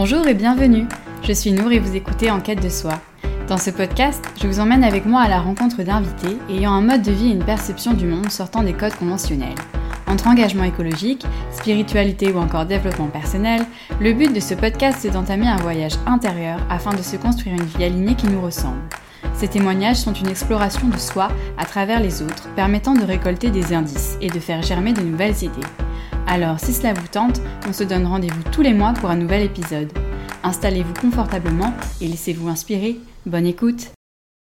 Bonjour et bienvenue. Je suis Nour et vous écoutez En quête de soi. Dans ce podcast, je vous emmène avec moi à la rencontre d'invités ayant un mode de vie et une perception du monde sortant des codes conventionnels. Entre engagement écologique, spiritualité ou encore développement personnel, le but de ce podcast est d'entamer un voyage intérieur afin de se construire une vie alignée qui nous ressemble. Ces témoignages sont une exploration de soi à travers les autres, permettant de récolter des indices et de faire germer de nouvelles idées. Alors, si cela vous tente, on se donne rendez-vous tous les mois pour un nouvel épisode. Installez-vous confortablement et laissez-vous inspirer. Bonne écoute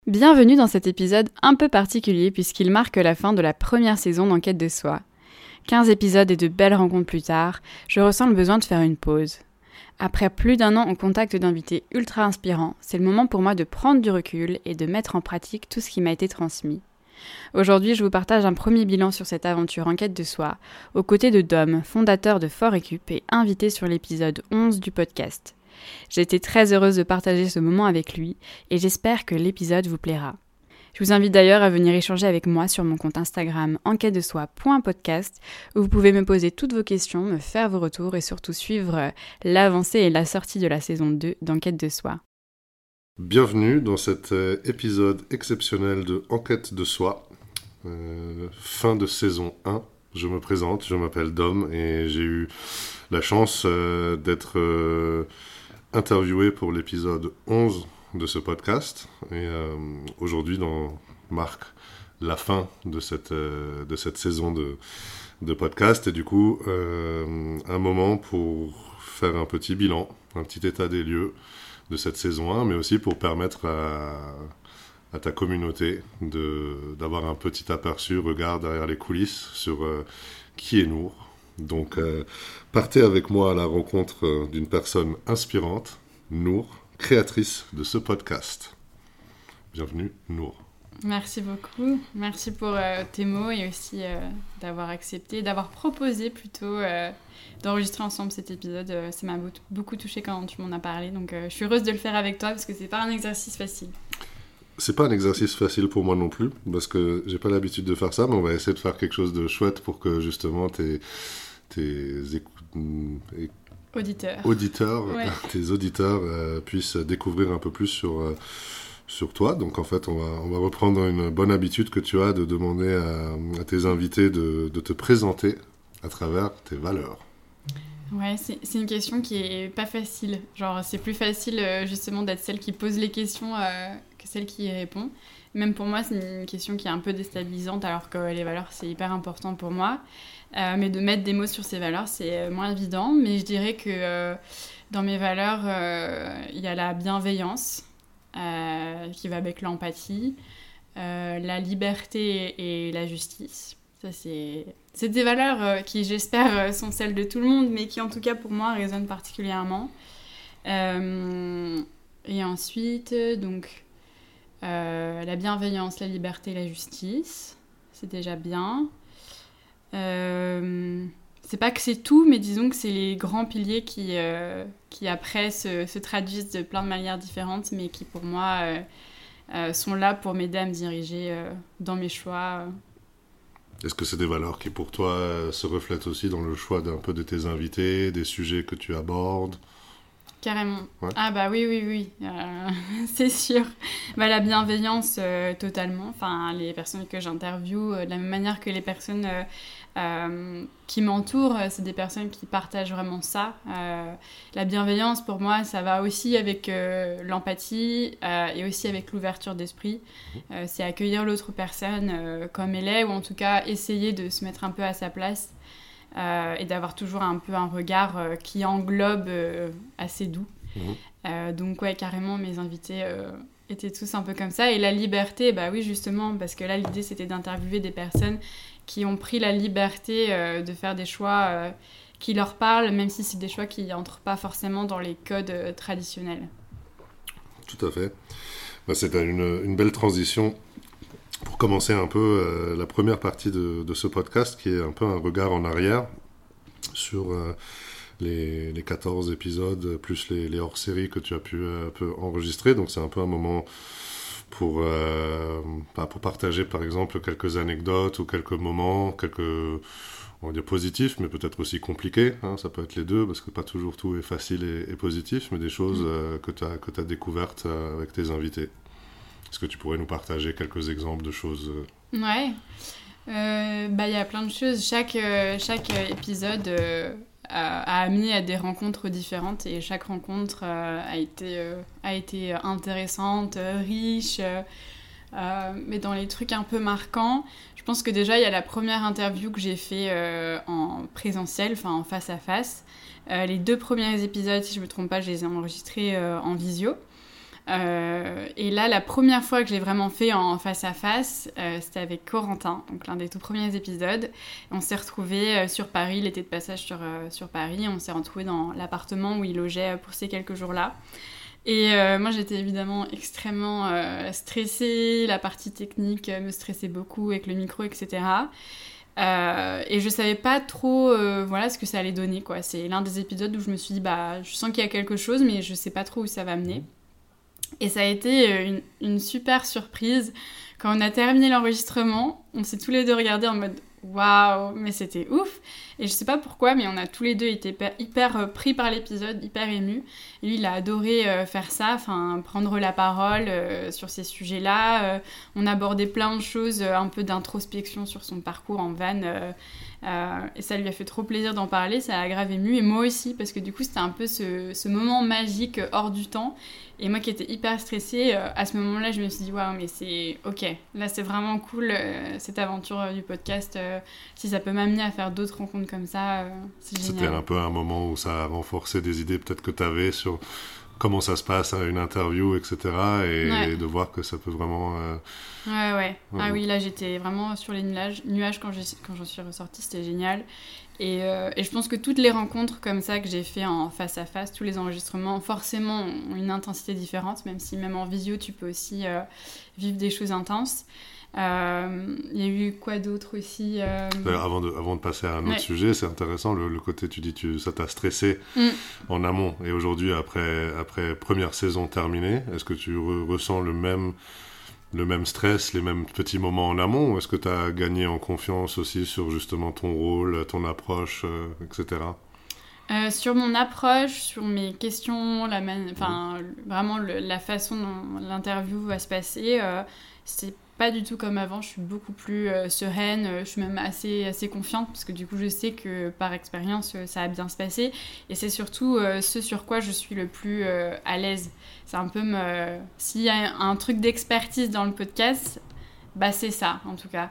Bienvenue dans cet épisode un peu particulier puisqu'il marque la fin de la première saison d'Enquête de soi. 15 épisodes et de belles rencontres plus tard, je ressens le besoin de faire une pause. Après plus d'un an en contact d'invités ultra inspirants, c'est le moment pour moi de prendre du recul et de mettre en pratique tout ce qui m'a été transmis. Aujourd'hui, je vous partage un premier bilan sur cette aventure en quête de soi, aux côtés de Dom, fondateur de Fort et invité sur l'épisode 11 du podcast. J'ai été très heureuse de partager ce moment avec lui et j'espère que l'épisode vous plaira. Je vous invite d'ailleurs à venir échanger avec moi sur mon compte Instagram enquête de soi.podcast où vous pouvez me poser toutes vos questions, me faire vos retours et surtout suivre l'avancée et la sortie de la saison 2 d'Enquête de soi. Bienvenue dans cet euh, épisode exceptionnel de Enquête de soi, euh, fin de saison 1. Je me présente, je m'appelle Dom et j'ai eu la chance euh, d'être interviewé pour l'épisode 11 de ce podcast. Et aujourd'hui, marque la fin de cette, de cette saison de, de podcast et du coup, un moment pour faire un petit bilan, un petit état des lieux de cette saison 1, mais aussi pour permettre à, ta communauté d'avoir un petit aperçu, regard derrière les coulisses sur euh, qui est Nour. Donc euh, partez avec moi à la rencontre d'une personne inspirante, Nour, créatrice de ce podcast. Bienvenue, Nour. Merci beaucoup. Merci pour euh, tes mots et aussi euh, d'avoir accepté, d'avoir proposé plutôt euh, d'enregistrer ensemble cet épisode. ça m'a beaucoup touché quand tu m'en as parlé. Donc je suis heureuse de le faire avec toi parce que c'est pas un exercice facile. C'est pas un exercice facile pour moi non plus parce que j'ai pas l'habitude de faire ça, mais on va essayer de faire quelque chose de chouette pour que justement tes, tes auditeurs, auditeurs tes auditeurs puissent découvrir un peu plus sur sur toi. Donc en fait, on va, reprendre une bonne habitude que tu as de demander à, tes invités de, de, te présenter à travers tes valeurs. Ouais, c'est une question qui est pas facile. Genre, c'est plus facile euh, justement d'être celle qui pose les questions euh, que celle qui y répond. Même pour moi, c'est une question qui est un peu déstabilisante alors que les valeurs, c'est hyper important pour moi. Euh, mais de mettre des mots sur ces valeurs, c'est moins évident. Mais je dirais que dans mes valeurs, il y a la bienveillance. Euh, qui va avec l'empathie, euh, la liberté et la justice. Ça, c'est, des valeurs euh, qui, j'espère, sont celles de tout le monde, mais qui, en tout cas, pour moi, résonnent particulièrement. et ensuite, donc, la bienveillance, la liberté, la justice. C'est déjà bien. c'est pas que c'est tout, mais disons que c'est les grands piliers qui, qui après se, traduisent de plein de manières différentes, mais qui pour moi euh, euh, sont là pour m'aider à me diriger euh, dans mes choix. Est-ce que c'est des valeurs qui pour toi se reflètent aussi dans le choix d'un peu de tes invités, des sujets que tu abordes? Carrément. Ah bah oui, oui, oui, c'est sûr. Bah, la bienveillance, totalement. Enfin, les personnes que j'interviewe, de la même manière que les personnes euh, qui m'entourent, c'est des personnes qui partagent vraiment ça. Euh, la bienveillance, pour moi, ça va aussi avec euh, l'empathie et aussi avec l'ouverture d'esprit. c'est accueillir l'autre personne comme elle est, ou en tout cas essayer de se mettre un peu à sa place et d'avoir toujours un peu un regard qui englobe assez doux. Mmh. donc ouais, carrément, mes invités étaient tous un peu comme ça. Et la liberté, bah oui, justement, parce que là, l'idée, c'était d'interviewer des personnes qui ont pris la liberté euh, de faire des choix euh, qui leur parlent, même si c'est des choix qui n'entrent pas forcément dans les codes euh, traditionnels. Tout à fait. Bah, c'est une, une, belle transition pour commencer un peu la première partie de, de, ce podcast, qui est un peu un regard en arrière sur les, les, 14 épisodes, plus les, les hors-séries que tu as pu, pu enregistrer. Donc c'est un peu un moment pour, euh, bah, pour partager par exemple quelques anecdotes ou quelques moments, quelques on va dire positifs, mais peut-être aussi compliqués. Hein, ça peut être les deux, parce que pas toujours tout est facile et, positif, mais des choses mm. euh, que tu as, as découvertes euh, avec tes invités. Est-ce que tu pourrais nous partager quelques exemples de choses Ouais. Bah, il y a plein de choses. Chaque, chaque épisode a, amené à des rencontres différentes et chaque rencontre a, été, a été intéressante, riche. mais dans les trucs un peu marquants, je pense que déjà, il y a la première interview que j'ai fait euh, en présentiel, enfin en face à face. Euh, les deux premiers épisodes, si je ne me trompe pas, je les ai enregistrés euh, en visio. Et là, la première fois que je l'ai vraiment fait en face à face, c'était avec Corentin, donc l'un des tout premiers épisodes. On s'est retrouvés sur Paris, il était de passage sur, sur Paris, on s'est retrouvés dans l'appartement où il logeait pour ces quelques jours-là. Et euh, moi, j'étais évidemment extrêmement euh, stressée. La partie technique me stressait beaucoup avec le micro, etc. Euh, et je savais pas trop voilà ce que ça allait donner quoi. C'est l'un des épisodes où je me suis dit bah je sens qu'il y a quelque chose mais je sais pas trop où ça va mener. Et ça a été une, une super surprise quand on a terminé l'enregistrement. On s'est tous les deux regardés en mode waouh mais c'était ouf. Et je sais pas pourquoi, mais on a tous les deux été hyper, euh, pris par l'épisode, hyper émus. Et lui, il a adoré euh, faire ça, prendre la parole euh, sur ces sujets-là. on abordait plein de choses, un peu d'introspection sur son parcours en van. Et ça lui a fait trop plaisir d'en parler, ça a grave ému. Et moi aussi, parce que du coup, c'était un peu ce, ce moment magique hors du temps. Et moi qui étais hyper stressée, euh, à ce moment-là, je me suis dit, waouh, mais c'est ok, là c'est vraiment cool euh, cette aventure euh, du podcast. si ça peut m'amener à faire d'autres rencontres comme ça, c'est génial. C'était un peu un moment où ça a renforcé des idées peut-être que tu avais sur comment ça se passe à une interview, etc. Et, de voir que ça peut vraiment. Ouais, ouais, Ah oui, là j'étais vraiment sur les nuages, nuages quand j'en suis ressortie, c'était génial. Euh, et, je pense que toutes les rencontres comme ça que j'ai fait en face à face, tous les enregistrements, forcément ont une intensité différente, même si même en visio, tu peux aussi euh, vivre des choses intenses. Euh, il y a eu quoi d'autre aussi avant, de, avant de passer à un autre sujet, c'est intéressant le, côté, tu dis, tu, ça t'a stressé mm. en amont. Et aujourd'hui, après, après première saison terminée, est-ce que tu ressens le même le même stress, les mêmes petits moments en amont Ou est-ce que tu as gagné en confiance aussi sur justement ton rôle, ton approche, euh, etc. Euh, sur mon approche, sur mes questions, la enfin, vraiment la façon dont l'interview va se passer, euh, c'est pas du tout comme avant, je suis beaucoup plus euh, sereine, je suis même assez, assez confiante parce que du coup je sais que par expérience ça va bien se passer et c'est surtout ce sur quoi je suis le plus à l'aise. C'est un peu me... S'il y a un truc d'expertise dans le podcast, bah c'est ça en tout cas.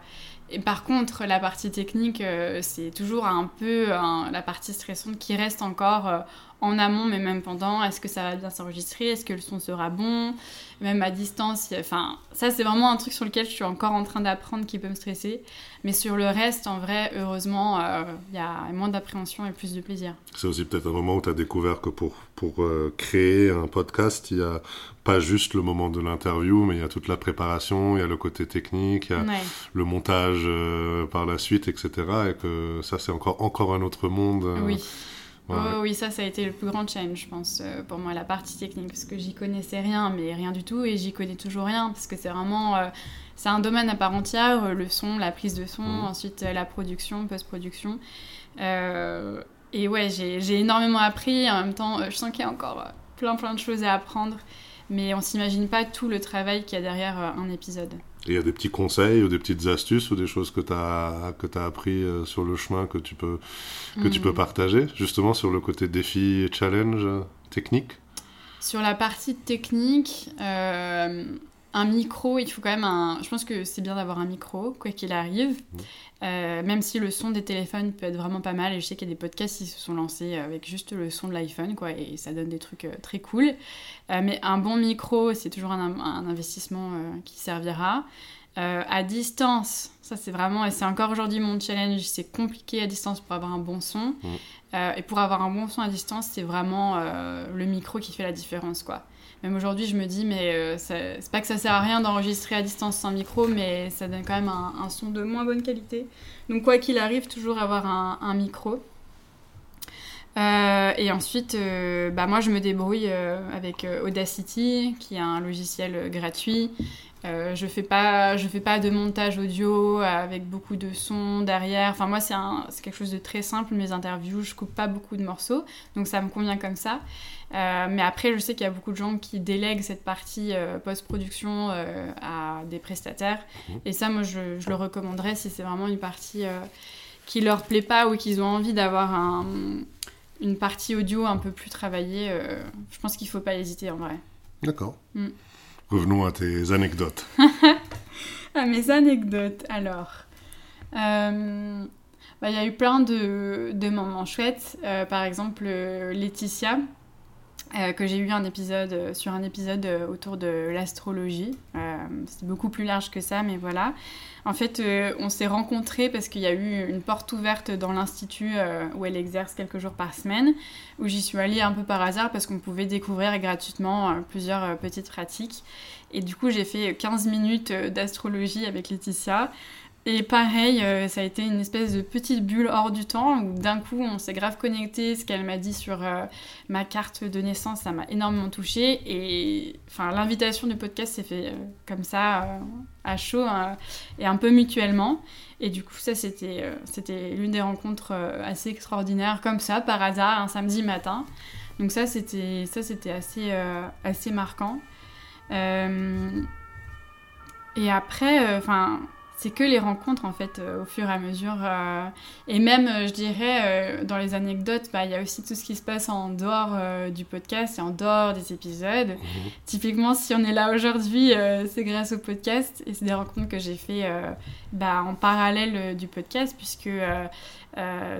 Et par contre, la partie technique, c'est toujours un peu la partie stressante qui reste encore en amont, mais même pendant. Est-ce que ça va bien s'enregistrer Est-ce que le son sera bon Même à distance. Enfin, ça, c'est vraiment un truc sur lequel je suis encore en train d'apprendre qui peut me stresser. Mais sur le reste, en vrai, heureusement, euh, il y a moins d'appréhension et plus de plaisir. C'est aussi peut-être un moment où tu as découvert que pour, pour euh, créer un podcast, il y a pas juste le moment de l'interview, mais il y a toute la préparation, il y a le côté technique, il y a le montage euh, par la suite, etc. Et que ça, c'est encore, encore un autre monde. Oui. Oh, oui, ça, ça a été le plus grand challenge, je pense, euh, pour moi, la partie technique, parce que j'y connaissais rien, mais rien du tout, et j'y connais toujours rien, parce que c'est vraiment. Euh, c'est un domaine à part entière, euh, le son, la prise de son, mmh. ensuite la production, post-production. et ouais, j'ai énormément appris, en même temps, je sens qu'il y a encore plein, plein de choses à apprendre, mais on s'imagine pas tout le travail qu'il y a derrière un épisode. Et il y a des petits conseils ou des petites astuces ou des choses que tu as, que as appris euh, sur le chemin que tu, peux, que tu peux hmm. partager, justement sur le côté défi et challenge euh, technique? Sur la partie technique, euh, un micro, il faut quand même un. Je pense que c'est bien d'avoir un micro, quoi qu'il arrive. Mmh. Euh, même si le son des téléphones peut être vraiment pas mal. Et je sais qu'il y a des podcasts qui se sont lancés avec juste le son de l'iPhone, quoi. Et ça donne des trucs euh, très cool. Euh, mais un bon micro, c'est toujours un, investissement qui servira. à distance, ça c'est vraiment. Et c'est encore aujourd'hui mon challenge. C'est compliqué à distance pour avoir un bon son. Mmh. et pour avoir un bon son à distance, c'est vraiment le micro qui fait la différence, quoi. Même aujourd'hui, je me dis, mais euh, c'est pas que ça sert à rien d'enregistrer à distance sans micro, mais ça donne quand même un, son de moins bonne qualité. Donc, quoi qu'il arrive, toujours avoir un, micro. Euh, et ensuite, euh, bah moi, je me débrouille avec Audacity, qui est un logiciel gratuit. Euh, je fais pas, je fais pas de montage audio avec beaucoup de sons derrière. Enfin moi c'est c'est quelque chose de très simple mes interviews. Je coupe pas beaucoup de morceaux, donc ça me convient comme ça. Euh, mais après je sais qu'il y a beaucoup de gens qui délèguent cette partie euh, post-production à des prestataires. Mhm. Et ça moi je, je le recommanderais si c'est vraiment une partie qui leur plaît pas ou qu'ils ont envie d'avoir un, une partie audio un peu plus travaillée. je pense qu'il faut pas hésiter en vrai. D'accord. Mm. Revenons à tes anecdotes. à mes anecdotes, alors. Euh, bah, il y a eu plein de, de moments chouettes. Euh, par exemple, euh, que j'ai eu un épisode, sur un épisode autour de l'astrologie. c'est beaucoup plus large que ça, mais voilà. En fait, on s'est rencontrés parce qu'il y a eu une porte ouverte dans l'institut où elle exerce quelques jours par semaine, où j'y suis allée un peu par hasard parce qu'on pouvait découvrir gratuitement plusieurs petites pratiques. Et du coup, j'ai fait 15 minutes euh, d'astrologie avec Laetitia. Et pareil, euh, ça a été une espèce de petite bulle hors du temps où d'un coup on s'est grave connecté. Ce qu'elle m'a dit sur euh, ma carte de naissance, ça m'a énormément touchée. Et enfin, l'invitation du podcast s'est fait comme ça, à chaud et un peu mutuellement. Et du coup, ça c'était c'était l'une des rencontres assez extraordinaires, comme ça, par hasard, un samedi matin. Donc ça c'était ça c'était assez assez marquant. Euh, et après, euh, enfin c'est que les rencontres en fait euh, au fur et à mesure et même je dirais dans les anecdotes bah, il y a aussi tout ce qui se passe en dehors du podcast et en dehors des épisodes. Mhm. typiquement si on est là aujourd'hui c'est grâce au podcast et c'est des rencontres que j'ai fait bah, en parallèle du podcast puisque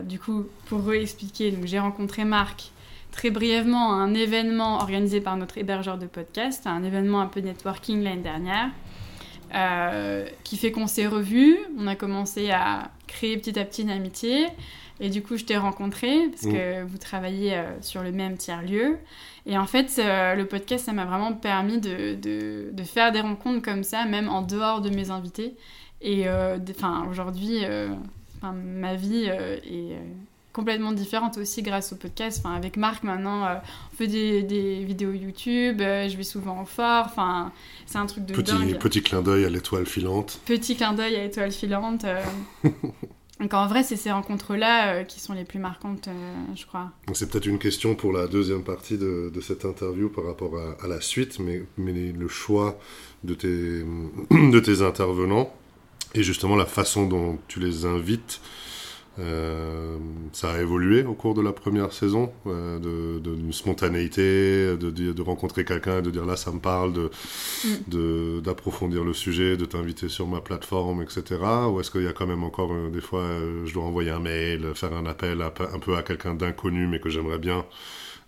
du coup pour réexpliquer donc j'ai rencontré Marc très brièvement un événement organisé par notre hébergeur de podcast, un événement un peu networking l'année dernière, euh, qui fait qu'on s'est revus, on a commencé à créer petit à petit une amitié, et du coup je t'ai rencontré, parce que vous travaillez euh, sur le même tiers-lieu. Et en fait, euh, le podcast, ça m'a vraiment permis de, de, de, faire des rencontres comme ça, même en dehors de mes invités. Et enfin, aujourd'hui, ma vie est complètement différente aussi grâce au podcast. Enfin, avec Marc maintenant, euh, on fait des, des vidéos YouTube, euh, je vais souvent au fort. Enfin, c'est un truc de petit, dingue. Petit clin d'œil à l'étoile filante. Petit clin d'œil à l'étoile filante. Euh. Donc en vrai, c'est ces rencontres-là qui sont les plus marquantes, je crois. C'est peut-être une question pour la deuxième partie de, de cette interview par rapport à, à la suite, mais, mais le choix de tes, de tes intervenants et justement la façon dont tu les invites euh, ça a évolué au cours de la première saison, euh, de, spontanéité, de, de rencontrer quelqu'un et de dire là ça me parle, de, mm. d'approfondir le sujet, de t'inviter sur ma plateforme, etc. Ou est-ce qu'il y a quand même encore euh, des fois, je dois envoyer un mail, faire un appel un peu à quelqu'un d'inconnu mais que j'aimerais bien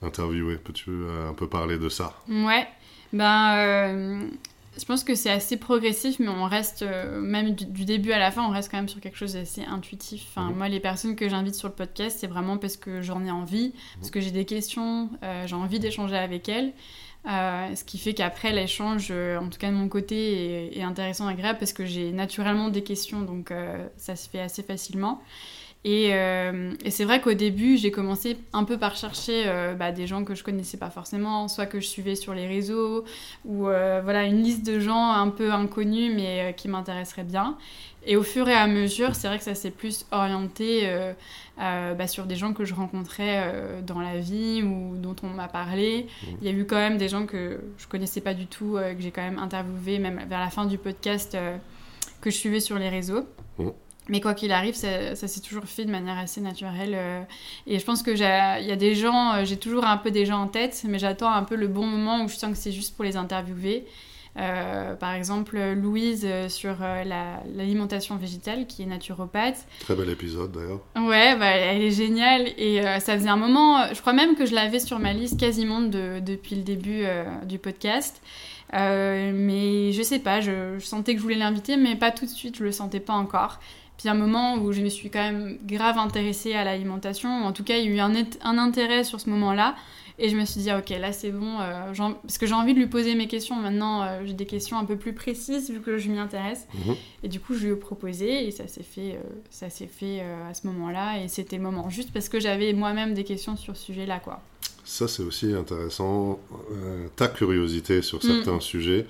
interviewer Peux-tu un peu parler de ça? Ouais, ben je pense que c'est assez progressif, mais on reste, euh, même du, début à la fin, on reste quand même sur quelque chose d'assez intuitif. Enfin, mhm. Moi, les personnes que j'invite sur le podcast, c'est vraiment parce que j'en ai envie, parce que j'ai des questions, euh, j'ai envie d'échanger avec elles. Euh, ce qui fait qu'après, l'échange, en tout cas de mon côté, est, est intéressant et agréable parce que j'ai naturellement des questions, donc ça se fait assez facilement. Euh, et, c'est vrai qu'au début, j'ai commencé un peu par chercher euh, bah, des gens que je connaissais pas forcément, soit que je suivais sur les réseaux, ou euh, voilà une liste de gens un peu inconnus mais qui m'intéresseraient bien. Et au fur et à mesure, c'est vrai que ça s'est plus orienté bah, sur des gens que je rencontrais dans la vie ou dont on m'a parlé. Mmh. Il y a eu quand même des gens que je connaissais pas du tout, que j'ai quand même interviewé, même vers la fin du podcast, que je suivais sur les réseaux. Mmh. Mais quoi qu'il arrive, ça, s'est toujours fait de manière assez naturelle. Euh. et je pense qu'il y a des gens, euh, j'ai toujours un peu des gens en tête, mais j'attends un peu le bon moment où je sens que c'est juste pour les interviewer. Euh, par exemple, Louise sur l'alimentation végétale, qui est naturopathe. Très bel épisode d'ailleurs. Ouais, bah, elle est géniale. Et ça faisait un moment, je crois même que je l'avais sur ma liste quasiment depuis le début du podcast. mais je sais pas, je, je sentais que je voulais l'inviter, mais pas tout de suite, je le sentais pas encore. Puis un moment où je me suis quand même grave intéressée à l'alimentation, en tout cas il y a eu un, un intérêt sur ce moment-là, et je me suis dit, ah, ok, là c'est bon, euh, parce que j'ai envie de lui poser mes questions. Maintenant, euh, j'ai des questions un peu plus précises vu que je m'y intéresse. Mhm. Et du coup, je lui ai proposé et ça s'est fait, euh, ça s'est fait à ce moment-là. Et c'était le moment juste parce que j'avais moi-même des questions sur ce sujet-là, quoi. Ça, c'est aussi intéressant. ta curiosité sur mm. certains sujets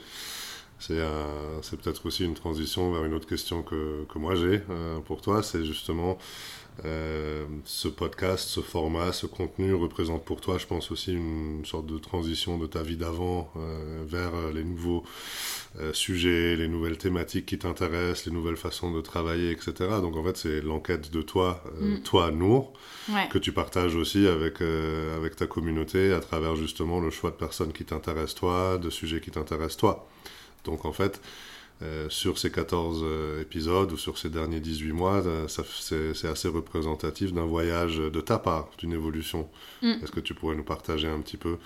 c'est peut-être aussi une transition vers une autre question que, que moi j'ai pour toi. C'est justement euh, ce podcast, ce format, ce contenu représente pour toi, je pense aussi une sorte de transition de ta vie d'avant euh, vers euh, les nouveaux sujets, les nouvelles thématiques qui t'intéressent, les nouvelles façons de travailler, etc. Donc en fait, c'est l'enquête de toi, mm. toi, Nour, que tu partages aussi avec, avec ta communauté à travers justement le choix de personnes qui t'intéressent toi, de sujets qui t'intéressent toi. Donc en fait, euh, sur ces 14 euh, épisodes ou sur ces derniers 18 mois, euh, c'est assez représentatif d'un voyage de ta part, d'une évolution. Mm. Est-ce que tu pourrais nous partager un petit peu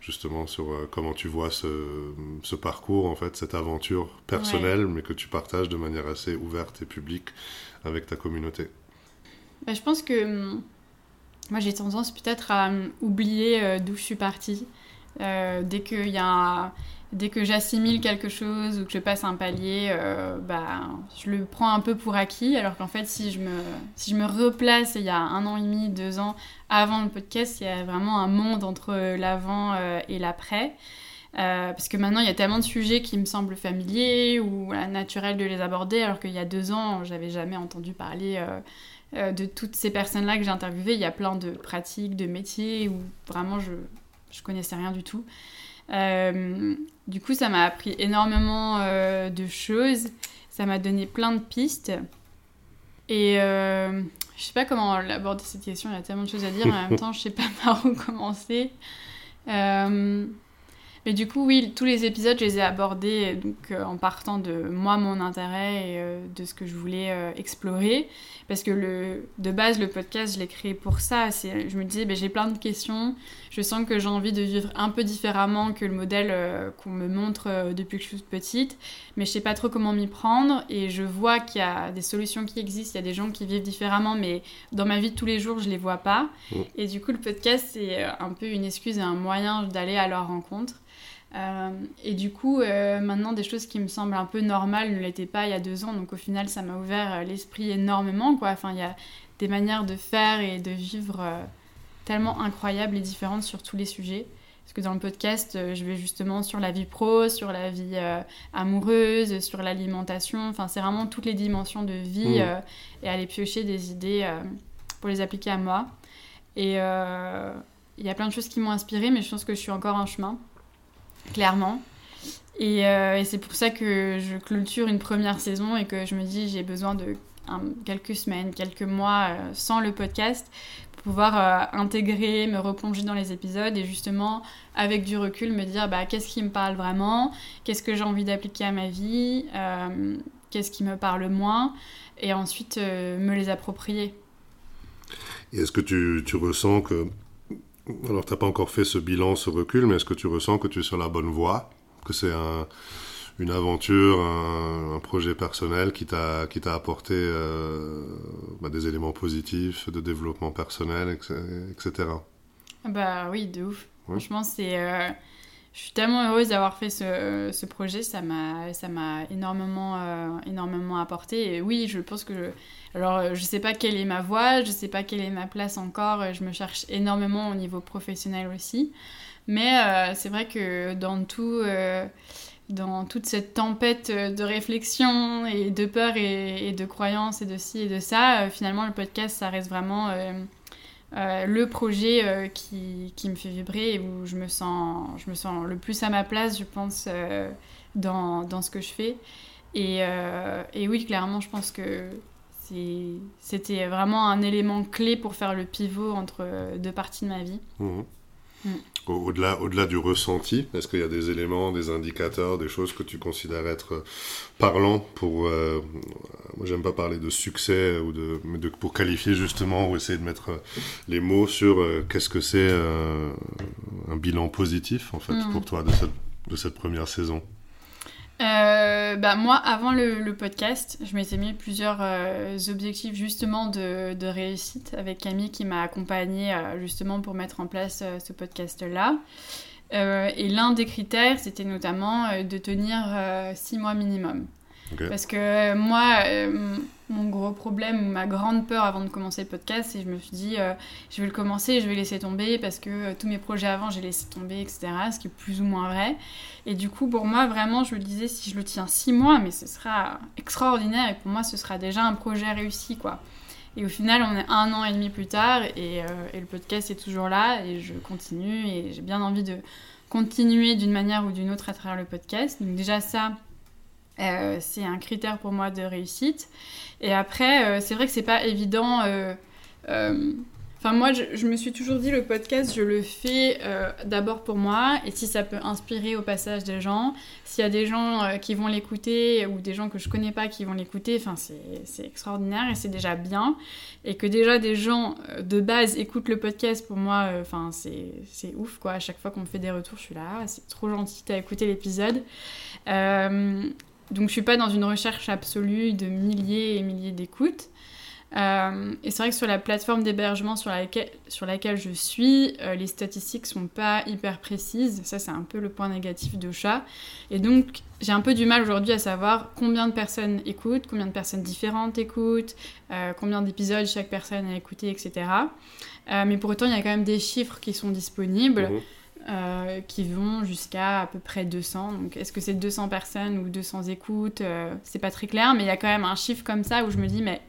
justement sur comment tu vois ce, parcours, en fait, cette aventure personnelle, mais que tu partages de manière assez ouverte et publique avec ta communauté? Bah, Je pense que hum, moi j'ai tendance peut-être à hum, oublier d'où je suis partie. Dès qu'il y a dès que j'assimile quelque chose ou que je passe un palier, euh, bah, je le prends un peu pour acquis. Alors qu'en fait, si je, me, si je me replace il y a un an et demi, deux ans avant le podcast, il y a vraiment un monde entre l'avant euh, et l'après. Euh, parce que maintenant, il y a tellement de sujets qui me semblent familiers ou naturels de les aborder, alors qu'il y a deux ans, j'avais jamais entendu parler de toutes ces personnes-là que j'ai interviewées. Il y a plein de pratiques, de métiers où vraiment je, je connaissais rien du tout. Euh, du coup, ça m'a appris énormément euh, de choses. Ça m'a donné plein de pistes. Et euh, je sais pas comment aborder cette question, il y a tellement de choses à dire, mais en même temps, je sais pas par où commencer. Mais du coup, oui, tous les épisodes, je les ai abordés donc, euh, en partant de moi, mon intérêt et euh, de ce que je voulais euh, explorer. Parce que le, de base, le podcast, je l'ai créé pour ça. Je me disais, ben, j'ai plein de questions. Je sens que j'ai envie de vivre un peu différemment que le modèle qu'on me montre depuis que je suis petite. Mais je sais pas trop comment m'y prendre. Et je vois qu'il y a des solutions qui existent. Il y a des gens qui vivent différemment. Mais dans ma vie de tous les jours, je les vois pas. Mm. Et du coup, le podcast, c'est un peu une excuse et un moyen d'aller à leur rencontre. Euh, et du coup, euh, maintenant, des choses qui me semblent un peu normales ne l'étaient pas il y a deux ans. Donc au final, ça m'a ouvert euh, l'esprit énormément. Quoi. Enfin, il y a des manières de faire et de vivre tellement incroyables et différentes sur tous les sujets. Parce que dans le podcast, je vais justement sur la vie pro, sur la vie amoureuse, sur l'alimentation. Enfin, c'est vraiment toutes les dimensions de vie mmh. et aller piocher des idées pour les appliquer à moi. Et il y a plein de choses qui m'ont inspirée, mais je pense que je suis encore en chemin clairement. Euh, et, c'est pour ça que je clôture une première saison et que je me dis j'ai besoin de quelques semaines, quelques mois euh, sans le podcast pour pouvoir euh, intégrer, me replonger dans les épisodes et justement avec du recul me dire bah, qu'est-ce qui me parle vraiment, qu'est-ce que j'ai envie d'appliquer à ma vie, qu'est-ce qui me parle moins? Et ensuite me les approprier. Et est-ce que tu, tu ressens que alors, tu n'as pas encore fait ce bilan, ce recul, mais est-ce que tu ressens que tu es sur la bonne voie? Que c'est une aventure, un, projet personnel qui t'a apporté euh, bah, des éléments positifs de développement personnel, etc. Bah oui, de ouf. Franchement, c'est. Euh, je suis tellement heureuse d'avoir fait ce, ce, projet, ça m'a énormément, euh, énormément apporté. Et oui, je pense que alors, euh, je sais pas quelle est ma voie, je sais pas quelle est ma place encore, euh, je me cherche énormément au niveau professionnel aussi. Mais euh, c'est vrai que dans tout, dans toute cette tempête de réflexion et de peur et, de croyances et de ci et de ça, finalement, le podcast, ça reste vraiment le projet qui, qui, me fait vibrer et où je me sens, je me sens le plus à ma place, je pense, dans, dans, ce que je fais. Et oui, clairement, je pense que c'était vraiment un élément clé pour faire le pivot entre euh, deux parties de ma vie. Mhm. Mm. Au-delà au -delà du ressenti, est-ce qu'il y a des éléments, des indicateurs, des choses que tu considères être parlants pour... Euh, moi, j'aime pas parler de succès, ou de, mais de, pour qualifier justement, ou essayer de mettre les mots sur euh, qu'est-ce que c'est un bilan positif, en fait, mm. pour toi de cette, de cette première saison? Euh, bah, moi, avant le, podcast, je m'étais mis plusieurs euh, objectifs justement de, réussite avec Camille qui m'a accompagnée euh, justement pour mettre en place ce podcast-là. et l'un des critères, c'était notamment de tenir six mois minimum. Parce que moi, euh, mon gros problème, ma grande peur avant de commencer le podcast, c'est que je me suis dit, euh, je vais le commencer, je vais laisser tomber parce que euh, tous mes projets avant, j'ai laissé tomber, etc. Ce qui est plus ou moins vrai. Et du coup, pour moi, vraiment, je me disais, si je le tiens six mois, mais ce sera extraordinaire et pour moi, ce sera déjà un projet réussi, quoi. Et au final, on est un an et demi plus tard et, et le podcast est toujours là et je continue et j'ai bien envie de continuer d'une manière ou d'une autre à travers le podcast. Donc déjà ça, euh, c'est un critère pour moi de réussite. Et après, euh, c'est vrai que c'est pas évident. Euh, enfin, moi, je, me suis toujours dit, le podcast, je le fais d'abord pour moi. Et si ça peut inspirer au passage des gens, s'il y a des gens qui vont l'écouter ou des gens que je connais pas qui vont l'écouter, enfin, c'est extraordinaire et c'est déjà bien. Et que déjà des gens de base écoutent le podcast, pour moi, enfin, c'est ouf, quoi. À chaque fois qu'on me fait des retours, je suis là, c'est trop gentil, t'as écouté l'épisode. Donc je suis pas dans une recherche absolue de milliers et milliers d'écoutes. Euh, et c'est vrai que sur la plateforme d'hébergement sur laquelle, sur laquelle je suis, euh, les statistiques sont pas hyper précises. Ça, c'est un peu le point négatif de chat. Et donc, j'ai un peu du mal aujourd'hui à savoir combien de personnes écoutent, combien de personnes différentes écoutent, euh, combien d'épisodes chaque personne a écouté, etc. mais pour autant, il y a quand même des chiffres qui sont disponibles. Mmh. Euh, qui vont jusqu'à à peu près 200. Donc, est-ce que c'est 200 personnes ou 200 écoutes euh, C'est pas très clair, mais il y a quand même un chiffre comme ça où je me dis, mais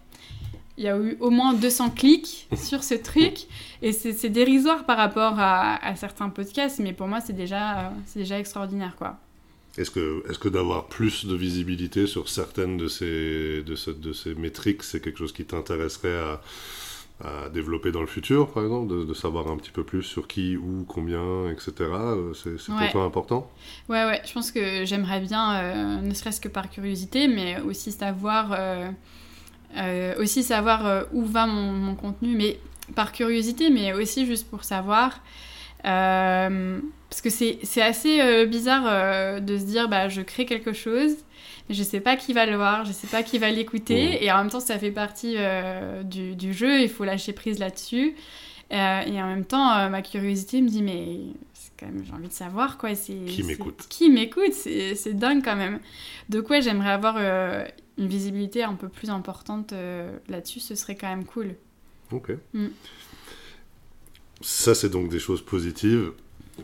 il y a eu au moins 200 clics sur ce truc et c'est dérisoire par rapport à, certains podcasts, mais pour moi, c'est déjà, c'est déjà extraordinaire, quoi. Est-ce que, est -ce que d'avoir plus de visibilité sur certaines de ces, de, de ces métriques, c'est quelque chose qui t'intéresserait à à développer dans le futur, par exemple, de, savoir un petit peu plus sur qui, où, combien, etc. Euh, c'est pour toi important? Ouais, ouais, je pense que j'aimerais bien, euh, ne serait-ce que par curiosité, mais aussi savoir, euh, aussi savoir où va mon, mon, contenu, mais par curiosité, mais aussi juste pour savoir. parce que c'est assez bizarre de se dire, bah, je crée quelque chose je sais pas qui va le voir, je sais pas qui va l'écouter, et en même temps ça fait partie euh, du, du, jeu, il faut lâcher prise là-dessus. Euh, et en même temps, euh, ma curiosité me dit mais quand même j'ai envie de savoir quoi. Qui m'écoute Qui m'écoute C'est dingue quand même. Donc ouais, j'aimerais avoir une visibilité un peu plus importante là-dessus, ce serait quand même cool. Ok. Mm. Ça c'est donc des choses positives.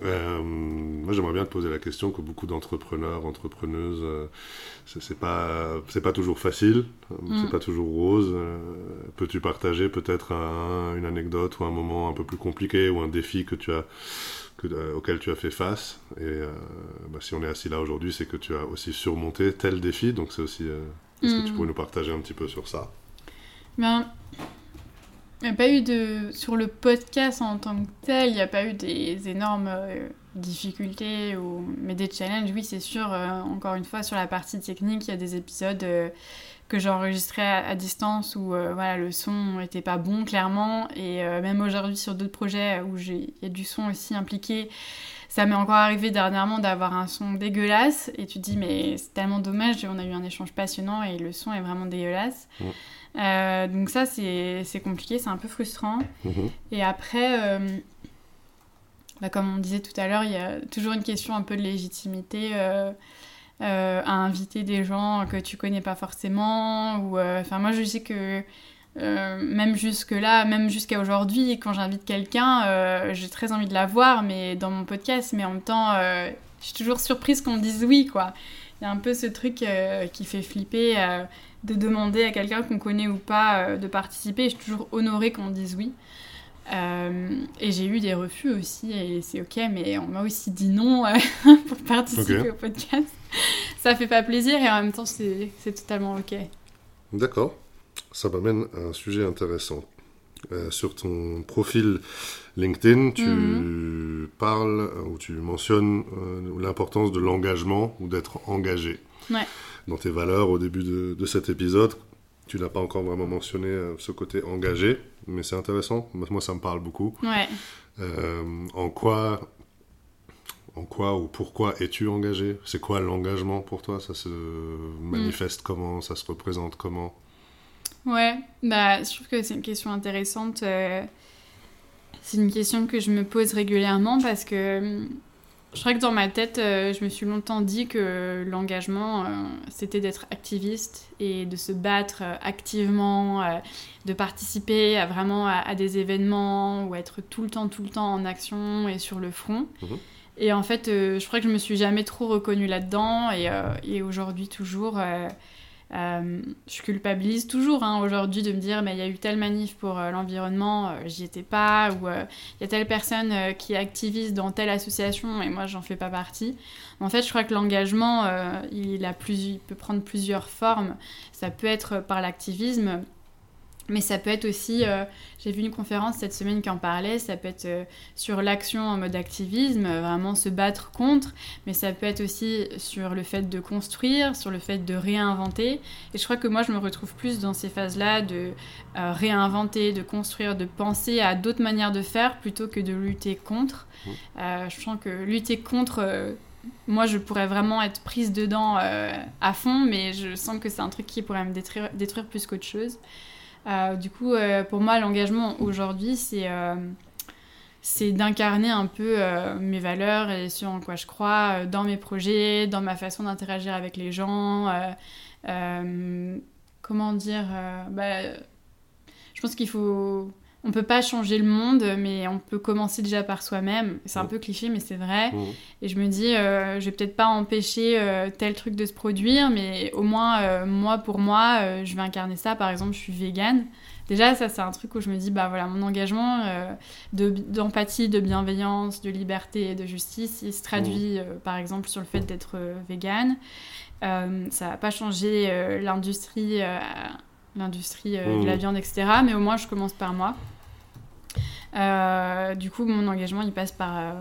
Euh, moi, j'aimerais bien te poser la question que beaucoup d'entrepreneurs, entrepreneuses, euh, c'est pas c'est pas toujours facile, mm. c'est pas toujours rose. Euh, peux-tu partager peut-être une anecdote ou un moment un peu plus compliqué ou un défi que tu as que, auquel tu as fait face? Et bah, si on est assis là aujourd'hui, c'est que tu as aussi surmonté tel défi. Donc c'est aussi est-ce que tu mm. pourrais nous partager un petit peu sur ça? Ben, il n'y a pas eu de. Sur le podcast en tant que tel, il n'y a pas eu des énormes euh, difficultés, ou... mais des challenges, oui, c'est sûr. Euh, encore une fois, sur la partie technique, il y a des épisodes euh, que j'enregistrais à, à, distance où voilà, le son n'était pas bon, clairement. Et même aujourd'hui, sur d'autres projets où il y a du son aussi impliqué, ça m'est encore arrivé dernièrement d'avoir un son dégueulasse. Et tu te dis, mais c'est tellement dommage, on a eu un échange passionnant et le son est vraiment dégueulasse. Euh, donc ça, c'est compliqué, c'est un peu frustrant. Mhm. Et après, euh, bah, comme on disait tout à l'heure, il y a toujours une question un peu de légitimité euh, à inviter des gens que tu connais pas forcément. Ou, enfin, moi, je sais que même jusque-là, même jusqu'à aujourd'hui, quand j'invite quelqu'un, j'ai très envie de la voir, mais dans mon podcast, mais en même temps, je suis toujours surprise qu'on me dise oui, quoi. Il y a un peu ce truc qui fait flipper de demander à quelqu'un qu'on connaît ou pas euh, de participer. Je suis toujours honorée qu'on dise oui. Euh, et j'ai eu des refus aussi, et c'est ok, mais on m'a aussi dit non euh, pour participer au podcast. Ça fait pas plaisir, et en même temps, c'est totalement ok. D'accord. Ça m'amène à un sujet intéressant. sur ton profil LinkedIn, tu mhm. parles ou tu mentionnes l'importance de l'engagement ou d'être engagé. Ouais dans tes valeurs au début de, cet épisode. Tu n'as pas encore vraiment mentionné euh, ce côté engagé, mais c'est intéressant. Moi, ça me parle beaucoup. Ouais. Euh, en quoi, en quoi ou pourquoi es-tu engagé? C'est quoi l'engagement pour toi? Ça se manifeste comment? Ça se représente comment? Ouais, bah, je trouve que c'est une question intéressante. Euh, c'est une question que je me pose régulièrement parce que je crois que dans ma tête, euh, je me suis longtemps dit que l'engagement, euh, c'était d'être activiste et de se battre euh, activement, de participer à vraiment à, des événements ou être tout le temps, tout le temps en action et sur le front. Mhm. Et en fait, je crois que je me suis jamais trop reconnue là-dedans et, et aujourd'hui toujours euh, je culpabilise toujours hein, aujourd'hui de me dire mais il y a eu telle manif pour euh, l'environnement, euh, j'y étais pas, ou il y a telle personne qui est activiste dans telle association et moi j'en fais pas partie. En fait, je crois que l'engagement, il peut prendre plusieurs formes. Ça peut être par l'activisme, mais ça peut être aussi, euh, j'ai vu une conférence cette semaine qui en parlait, ça peut être euh, sur l'action en mode activisme, vraiment se battre contre, mais ça peut être aussi sur le fait de construire, sur le fait de réinventer. Et je crois que moi, je me retrouve plus dans ces phases-là de euh, réinventer, de construire, de penser à d'autres manières de faire plutôt que de lutter contre. Je sens que lutter contre moi, je pourrais vraiment être prise dedans à fond, mais je sens que c'est un truc qui pourrait me détruire, détruire plus qu'autre chose. Euh, du coup, euh, pour moi, l'engagement aujourd'hui, c'est euh, d'incarner un peu mes valeurs et ce en quoi je crois dans mes projets, dans ma façon d'interagir avec les gens. comment dire bah, Je pense qu'il faut on peut pas changer le monde, mais on peut commencer déjà par soi-même. C'est un peu cliché, mais c'est vrai. Et je me dis, euh, je vais peut-être pas empêcher euh, tel truc de se produire, mais au moins, euh, moi, pour moi, je vais incarner ça. Par exemple, je suis végane. Déjà, ça, c'est un truc où je me dis, bah voilà, mon engagement d'empathie, de, bienveillance, de liberté et de justice, il se traduit, par exemple, sur le fait d'être végane. ça va pas changer l'industrie l'industrie de la mmh. viande, etc. Mais au moins, je commence par moi. Euh, du coup, mon engagement, il passe par euh,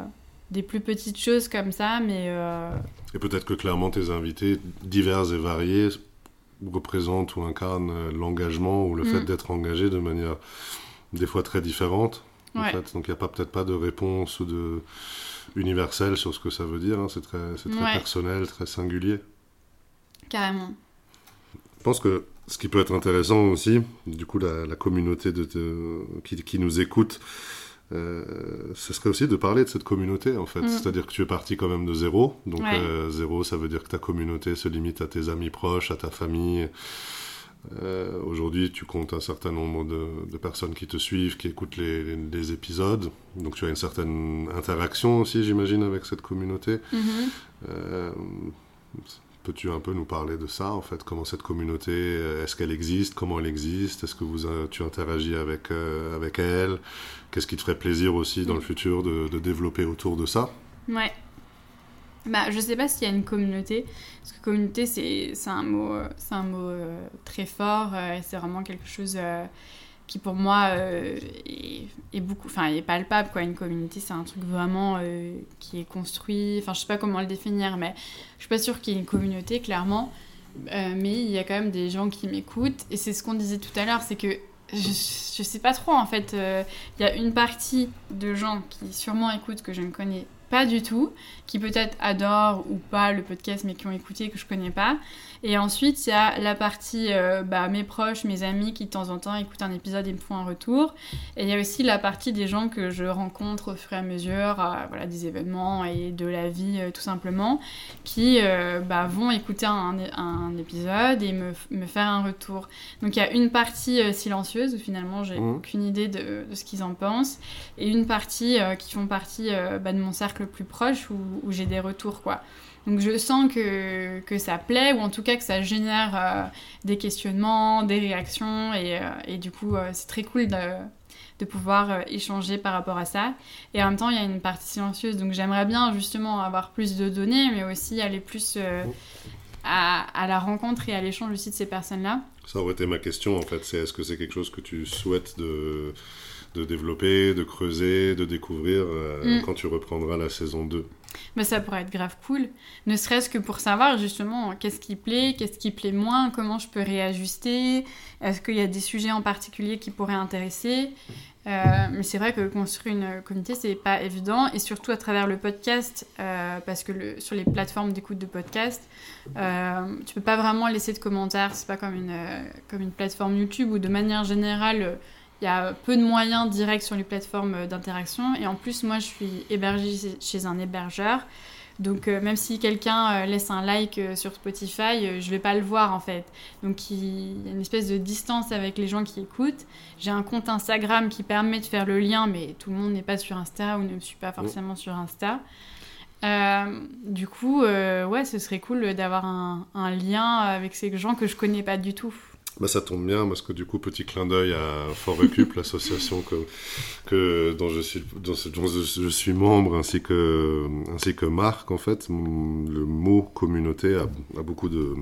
des plus petites choses comme ça, mais... Euh, et peut-être que clairement, tes invités, divers et variés, représentent ou incarnent l'engagement ou le fait mm. d'être engagé de manière des fois très différente. En fait. Donc il n'y a pas peut-être pas de réponse ou de universelle sur ce que ça veut dire. Hein. C'est très, très personnel, très singulier. Carrément. Je pense que ce qui peut être intéressant aussi, du coup, la, communauté de, qui, nous écoute, euh, ce serait aussi de parler de cette communauté, en fait. Mm. C'est-à-dire que tu es parti quand même de zéro. Donc, euh, zéro, ça veut dire que ta communauté se limite à tes amis proches, à ta famille. Euh, aujourd'hui, tu comptes un certain nombre de, personnes qui te suivent, qui écoutent les, épisodes. Donc, tu as une certaine interaction aussi, j'imagine, avec cette communauté. Mm-hmm. Peux-tu un peu nous parler de ça, en fait? Comment cette communauté, euh, est-ce qu'elle existe? Comment elle existe? Est-ce que euh, tu interagis avec, euh, avec elle? Qu'est-ce qui te ferait plaisir aussi dans le futur de, de développer autour de ça? Ouais. Bah, je sais pas s'il y a une communauté, parce que communauté, c'est un mot, un mot très fort, c'est vraiment quelque chose qui pour moi euh, est, beaucoup, enfin est palpable quoi. Une communauté, c'est un truc vraiment euh, qui est construit. Enfin, je sais pas comment le définir, mais je suis pas sûre qu'il y ait une communauté clairement. Euh, mais il y a quand même des gens qui m'écoutent et c'est ce qu'on disait tout à l'heure, c'est que je, je sais pas trop en fait. Il y a une partie de gens qui sûrement écoutent que je ne connais pas du tout, qui peut-être adorent ou pas le podcast mais qui ont écouté que je connais pas. Et ensuite, il y a la partie euh, bah, mes proches, mes amis qui de temps en temps écoutent un épisode et me font un retour. Et il y a aussi la partie des gens que je rencontre au fur et à mesure, euh, voilà, des événements et de la vie euh, tout simplement, qui bah, vont écouter un, un, épisode et me, me, faire un retour. Donc il y a une partie silencieuse où finalement j'ai mmh. aucune idée de, de ce qu'ils en pensent, et une partie qui font partie bah, de mon cercle plus proche où, où j'ai des retours quoi. Donc je sens que, que, ça plaît, ou en tout cas que ça génère euh, des questionnements, des réactions, et, euh, et du coup euh, c'est très cool de, de pouvoir échanger par rapport à ça. Et en même temps il y a une partie silencieuse, donc j'aimerais bien justement avoir plus de données, mais aussi aller plus à, à, la rencontre et à l'échange aussi de ces personnes-là. Ça aurait été ma question en fait, c'est est-ce que c'est quelque chose que tu souhaites de de développer, de creuser, de découvrir mm. quand tu reprendras la saison 2 mais ça pourrait être grave cool. Ne serait-ce que pour savoir justement qu'est-ce qui plaît, qu'est-ce qui plaît moins, comment je peux réajuster, est-ce qu'il y a des sujets en particulier qui pourraient intéresser? Euh, mais c'est vrai que construire une communauté, c'est pas évident, et surtout à travers le podcast, euh, parce que sur les plateformes d'écoute de podcast, euh, tu peux pas vraiment laisser de commentaires, c'est pas comme une, comme une plateforme YouTube où de manière générale, il y a peu de moyens directs sur les plateformes d'interaction. Et en plus, moi, je suis hébergée chez un hébergeur. Donc euh, même si quelqu'un euh, laisse un like euh, sur Spotify, je vais pas le voir en fait. Donc il y a une espèce de distance avec les gens qui écoutent. J'ai un compte Instagram qui permet de faire le lien, mais tout le monde n'est pas sur Insta ou ne me suit pas forcément sur Insta. du coup, ouais, ce serait cool d'avoir un, un, lien avec ces gens que je connais pas du tout. Bah, ça tombe bien parce que du coup, petit clin d'œil à Fort Recup, l'association que, que, dont, je suis, dont, je, suis membre, ainsi que, ainsi que Marc, en fait, le mot communauté a, a beaucoup de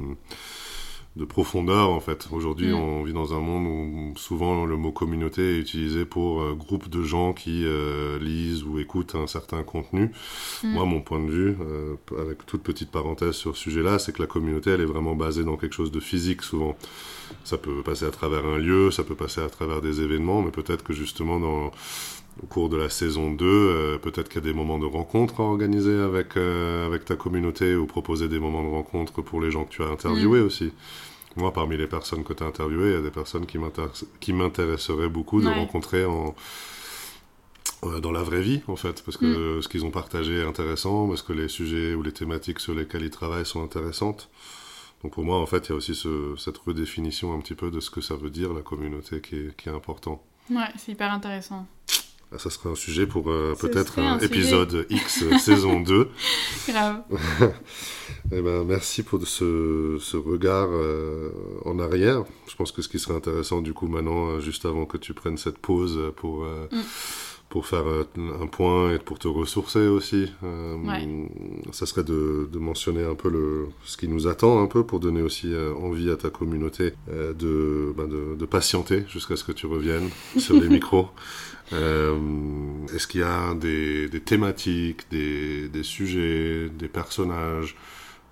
de profondeur en fait. Aujourd'hui, mm. on vit dans un monde où souvent le mot communauté est utilisé pour euh, groupe de gens qui euh, lisent ou écoutent un certain contenu. Mm. Moi, mon point de vue, euh, avec toute petite parenthèse sur ce sujet-là, c'est que la communauté, elle est vraiment basée dans quelque chose de physique souvent. Ça peut passer à travers un lieu, ça peut passer à travers des événements, mais peut-être que justement dans au cours de la saison 2, peut-être qu'il y a des moments de rencontre à organiser avec, avec ta communauté ou proposer des moments de rencontre pour les gens que tu as interviewés mm. aussi. Moi, parmi les personnes que tu as interviewées, il y a des personnes qui m'intéresseraient beaucoup de rencontrer en, euh, dans la vraie vie, en fait, parce que mm. ce qu'ils ont partagé est intéressant, parce que les sujets ou les thématiques sur lesquelles ils travaillent sont intéressantes. Donc pour moi, en fait, il y a aussi cette redéfinition un petit peu de ce que ça veut dire, la communauté, qui est, qui est important. Ouais, c'est hyper intéressant. Ah, ça serait un sujet pour euh, peut-être un, épisode X saison 2. Grave. eh ben, merci pour ce, ce regard euh, en arrière. Je pense que ce qui serait intéressant du coup maintenant, juste avant que tu prennes cette pause pour, mm. Pour faire un point et pour te ressourcer aussi, ça serait de, de, mentionner un peu le, ce qui nous attend un peu pour donner aussi envie à ta communauté de, ben de, de patienter jusqu'à ce que tu reviennes sur les micros. Euh, est-ce qu'il y a des, thématiques, des, sujets, des personnages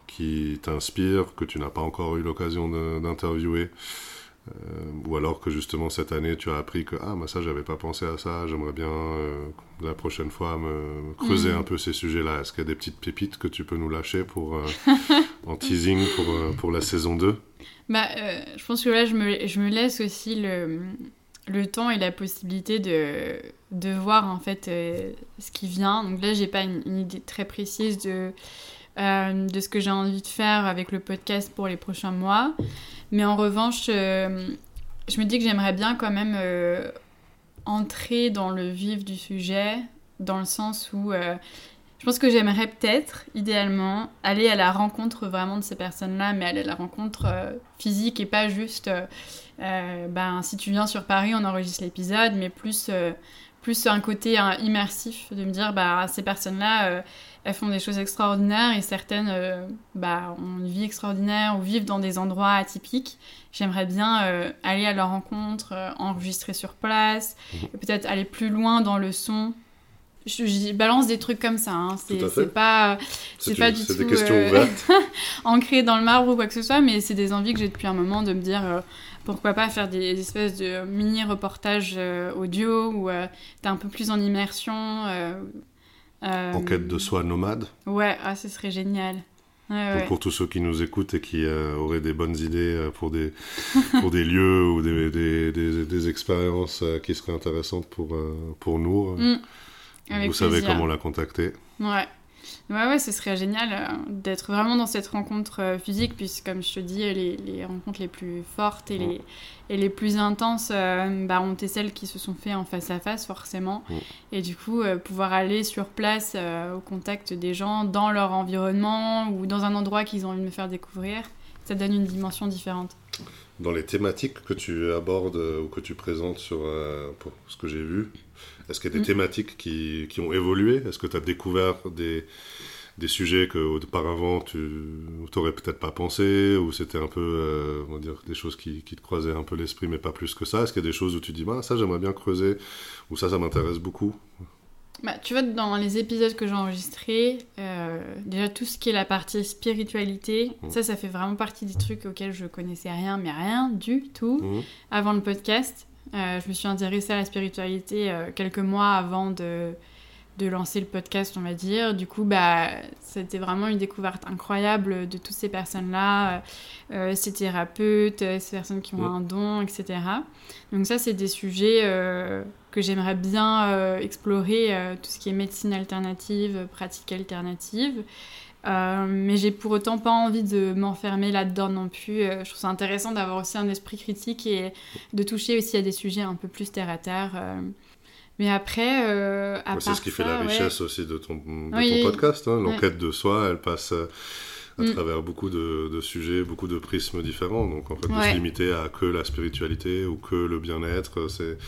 qui t'inspirent, que tu n'as pas encore eu l'occasion d'interviewer? Euh, ou alors que justement cette année tu as appris que ah mais ça j'avais pas pensé à ça j'aimerais bien euh, la prochaine fois me, creuser mm. un peu ces sujets là est-ce qu'il y a des petites pépites que tu peux nous lâcher pour en teasing pour, pour la saison 2 bah je pense que là je me, je me laisse aussi le le temps et la possibilité de, de voir en fait euh, ce qui vient. Donc là, j'ai pas une, idée très précise de, euh, de ce que j'ai envie de faire avec le podcast pour les prochains mois. Mais en revanche, euh, je me dis que j'aimerais bien quand même entrer dans le vif du sujet, dans le sens où je pense que j'aimerais peut-être, idéalement, aller à la rencontre vraiment de ces personnes-là, mais aller à la rencontre physique et pas juste euh, ben, si tu viens sur Paris, on enregistre l'épisode, mais plus, euh, plus un côté hein, immersif, de me dire, bah, ces personnes-là, euh, elles font des choses extraordinaires et certaines bah, ont une vie extraordinaire ou vivent dans des endroits atypiques. J'aimerais bien aller à leur rencontre, enregistrer sur place, et peut-être aller plus loin dans le son, je, balance des trucs comme ça. Hein. C'est pas, c'est pas du tout des questions ancré dans le marbre ou quoi que ce soit, mais c'est des envies que j'ai depuis un moment de me dire pourquoi pas faire des, espèces de mini reportages euh, audio où euh, tu es un peu plus en immersion. Euh, en quête de soi nomade Ouais, ah, ce serait génial. Pour tous ceux qui nous écoutent et qui auraient des bonnes idées pour des, pour des lieux ou des, des, des, expériences qui seraient intéressantes pour, pour nous, mm. Vous savez comment la contacter. Ouais. Ouais, ouais, ce serait génial euh, d'être vraiment dans cette rencontre euh, physique, puisque comme je te dis, les, les rencontres les plus fortes et, les, et les plus intenses euh, bah, ont été celles qui se sont faites en face à face, forcément. Et du coup, pouvoir aller sur place au contact des gens, dans leur environnement ou dans un endroit qu'ils ont envie de me faire découvrir, ça donne une dimension différente. Dans les thématiques que tu abordes ou que tu présentes sur pour ce que j'ai vu, est-ce qu'il y a des mm. thématiques qui, qui, ont évolué? Est-ce que tu as découvert des, des sujets que auparavant tu n'aurais peut-être pas pensé ou c'était un peu euh, on va dire des choses qui, qui te croisaient un peu l'esprit mais pas plus que ça? Est-ce qu'il y a des choses où tu dis bah, ça j'aimerais bien creuser ou ça ça m'intéresse beaucoup? Bah, tu vois, dans les épisodes que j'ai enregistrés, euh, déjà tout ce qui est la partie spiritualité, mm. ça, ça fait vraiment partie des trucs auxquels je connaissais rien, mais rien du tout mm. avant le podcast. Euh, je me suis intéressée à la spiritualité quelques mois avant de, de lancer le podcast, on va dire. Du coup, bah, c'était vraiment une découverte incroyable de toutes ces personnes-là, euh, ces thérapeutes, ces personnes qui ont un don, etc. Donc ça, c'est des sujets euh, que j'aimerais bien euh, explorer, tout ce qui est médecine alternative, pratique alternative. Mais j'ai pour autant pas envie de m'enfermer là-dedans non plus. je trouve ça intéressant d'avoir aussi un esprit critique et de toucher aussi à des sujets un peu plus terre à terre. Mais après, euh, C'est ce qui fait la richesse aussi de ton, de ton podcast. Hein. L'enquête de soi, elle passe euh, à mm. travers beaucoup de, de, sujets, beaucoup de prismes différents. Donc en fait, de se limiter à que la spiritualité ou que le bien-être, c'est,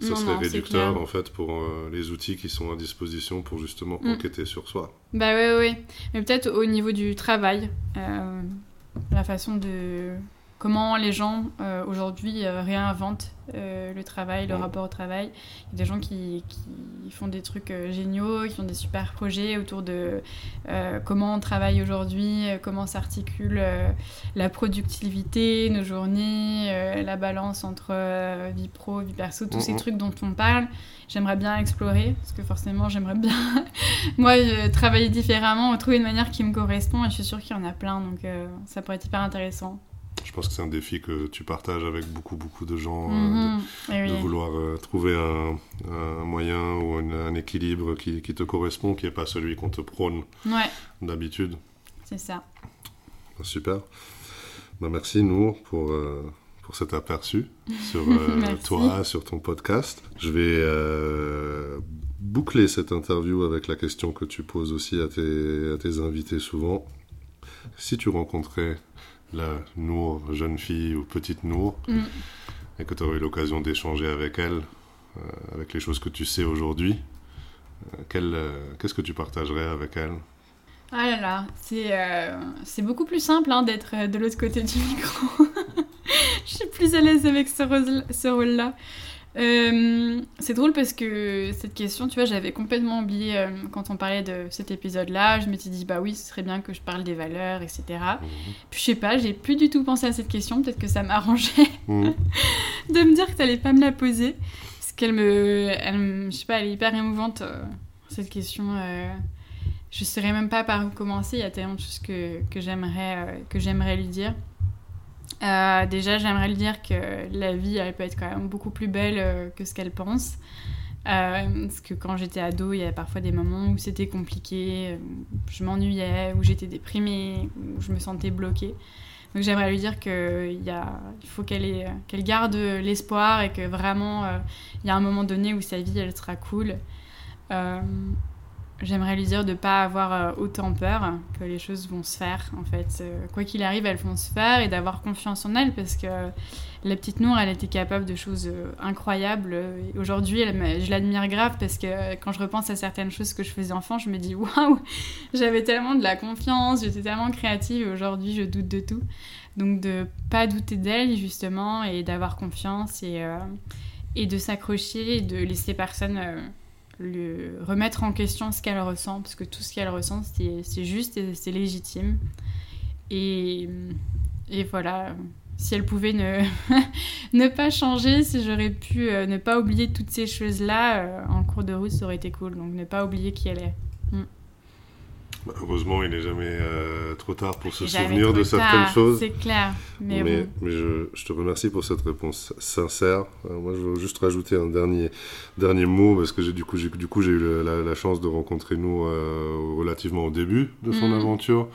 ça serait réducteur en fait pour euh, les outils qui sont à disposition pour justement mm. enquêter sur soi. Bah oui, oui. Mais peut-être au niveau du travail, euh, la façon de comment les gens euh, aujourd'hui euh, réinventent euh, le travail, le rapport au travail. Il y a des gens qui, qui font des trucs géniaux, qui font des super projets autour de comment on travaille aujourd'hui, comment s'articule la productivité, nos journées, la balance entre vie pro, vie perso, tous ces trucs dont on parle. J'aimerais bien explorer, parce que forcément j'aimerais bien, moi, travailler différemment, trouver une manière qui me correspond, et je suis sûre qu'il y en a plein, donc ça pourrait être hyper intéressant. Je pense que c'est un défi que tu partages avec beaucoup, beaucoup de gens, euh, mhm. de, eh vouloir euh, trouver un, moyen ou un, équilibre qui, te correspond, qui n'est pas celui qu'on te prône d'habitude. C'est ça. Bah, super. Bah, merci, Nour, pour, euh, pour cet aperçu sur toi, sur ton podcast. Je vais boucler cette interview avec la question que tu poses aussi à tes, à tes invités souvent. Si tu rencontrais la Nour, jeune fille ou petite Nour, mm. et que tu aurais eu l'occasion d'échanger avec elle, euh, avec les choses que tu sais aujourd'hui, euh, euh, qu'est-ce que tu partagerais avec elle? Ah là là, c'est beaucoup plus simple hein, d'être de l'autre côté du micro. Je suis plus à l'aise avec ce rôle-là. Euh, c'est drôle parce que cette question, tu vois, j'avais complètement oublié euh, quand on parlait de cet épisode-là. Je m'étais dit, bah oui, ce serait bien que je parle des valeurs, etc. Mhm. Puis je sais pas, j'ai plus du tout pensé à cette question. Peut-être que ça m'arrangeait mhm. de me dire que t'allais pas me la poser. Parce qu'elle me, elle, je sais pas, elle est hyper émouvante, euh, cette question. je saurais même pas par où commencer. Il y a tellement de choses que, que j'aimerais lui dire. Euh, déjà, j'aimerais le dire que la vie, elle peut être quand même beaucoup plus belle euh, que ce qu'elle pense. Euh, parce que quand j'étais ado, il y avait parfois des moments où c'était compliqué, où je m'ennuyais, où j'étais déprimée, où je me sentais bloquée. Donc j'aimerais lui dire qu'il il faut qu'elle garde l'espoir et que vraiment, il y a un moment donné où sa vie, elle sera cool. J'aimerais lui dire de ne pas avoir euh, autant peur, que les choses vont se faire en fait. Euh, quoi qu'il arrive, elles vont se faire et d'avoir confiance en elle parce que la petite Nour, elle était capable de choses euh, incroyables. Aujourd'hui, je l'admire grave parce que quand je repense à certaines choses que je faisais enfant, je me dis waouh, j'avais tellement de la confiance, j'étais tellement créative aujourd'hui, je doute de tout. Donc de pas douter d'elle justement et d'avoir confiance et, et de s'accrocher et de laisser personne le, remettre en question ce qu'elle ressent, parce que tout ce qu'elle ressent, c'est juste et c'est légitime. Et, et, voilà, si elle pouvait ne, ne pas changer, si j'aurais pu euh, ne pas oublier toutes ces choses-là, euh, en cours de route, ça aurait été cool. Donc ne pas oublier qui elle est. Heureusement, il n'est jamais euh, trop tard pour se souvenir de certaines choses. C'est clair. Mais, mais, je, je, te remercie pour cette réponse sincère. Euh, moi, je veux juste rajouter un dernier, dernier mot parce que du coup, j'ai eu la, chance de rencontrer nous euh, relativement au début de son mm. aventure.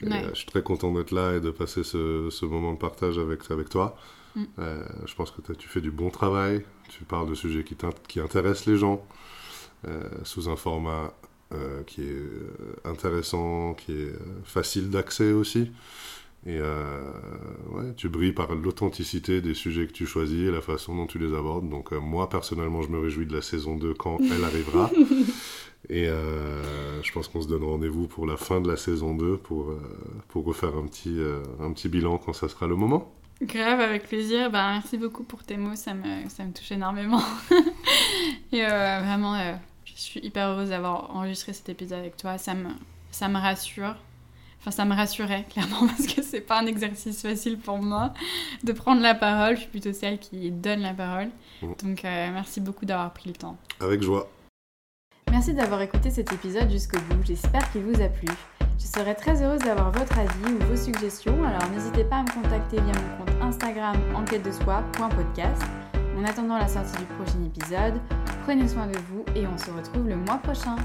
je suis très content d'être là et de passer ce, ce moment de partage avec, avec toi. Mm. je pense que tu fais du bon travail. Tu parles de sujets qui, qui intéressent les gens sous un format euh, qui est euh, intéressant, qui est euh, facile d'accès aussi. Et ouais, tu brilles par l'authenticité des sujets que tu choisis et la façon dont tu les abordes. Donc moi, personnellement, je me réjouis de la saison 2 quand elle arrivera. Et je pense qu'on se donne rendez-vous pour la fin de la saison 2 pour, pour refaire un petit, un petit bilan quand ça sera le moment. Grave, avec plaisir. Bah, merci beaucoup pour tes mots, ça me, ça me touche énormément. et vraiment, je suis hyper heureuse d'avoir enregistré cet épisode avec toi. Ça me, ça me rassure. Enfin, ça me rassurait, clairement, parce que c'est pas un exercice facile pour moi de prendre la parole. Je suis plutôt celle qui donne la parole. Mm. Donc, euh, merci beaucoup d'avoir pris le temps. Avec joie. Merci d'avoir écouté cet épisode jusqu'au bout, j'espère qu'il vous a plu. Je serais très heureuse d'avoir votre avis ou vos suggestions, alors n'hésitez pas à me contacter via mon compte Instagram enquête de soi.podcast. En attendant la sortie du prochain épisode, prenez soin de vous et on se retrouve le mois prochain.